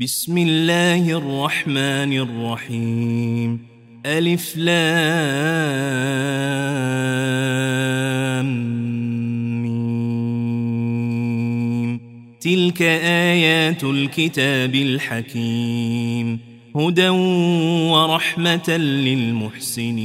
بسم الله الرحمن الرحيم. ألف لام تلك آيات الكتاب الحكيم. هدى ورحمة للمحسنين.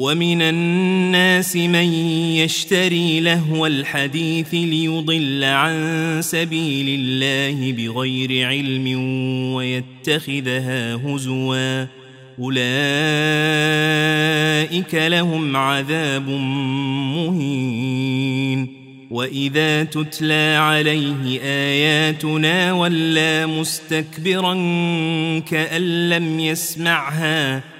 ومن الناس من يشتري لهو الحديث ليضل عن سبيل الله بغير علم ويتخذها هزوا. أولئك لهم عذاب مهين. وإذا تتلى عليه آياتنا ولا مستكبرا كأن لم يسمعها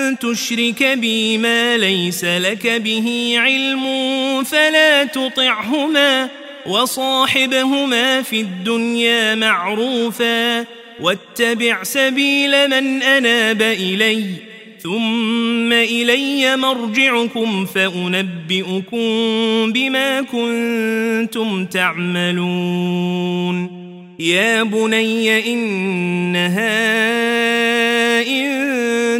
تشرك بي ما ليس لك به علم فلا تطعهما وصاحبهما في الدنيا معروفا واتبع سبيل من أناب إلي ثم إلي مرجعكم فأنبئكم بما كنتم تعملون. يا بني إنها ان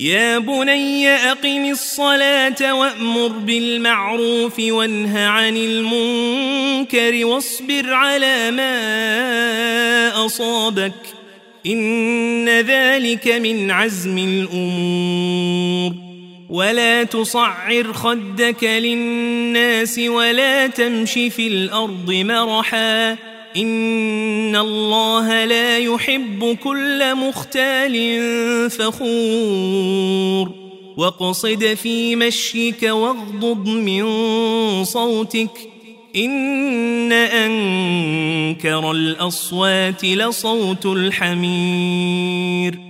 يا بني أقم الصلاة وأمر بالمعروف وانه عن المنكر واصبر على ما أصابك إن ذلك من عزم الأمور. ولا تصعر خدك للناس ولا تمش في الأرض مرحا. إن الله لا يحب كل مختال فخور واقصد في مشيك واغضض من صوتك إن أنكر الأصوات لصوت الحمير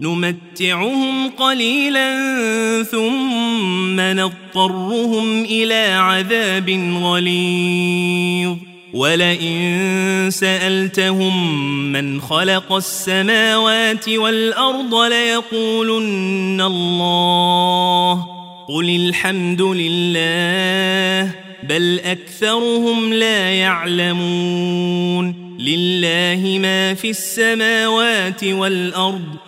نمتعهم قليلا ثم نضطرهم إلى عذاب غليظ. ولئن سألتهم من خلق السماوات والأرض ليقولن الله قل الحمد لله بل أكثرهم لا يعلمون. لله ما في السماوات والأرض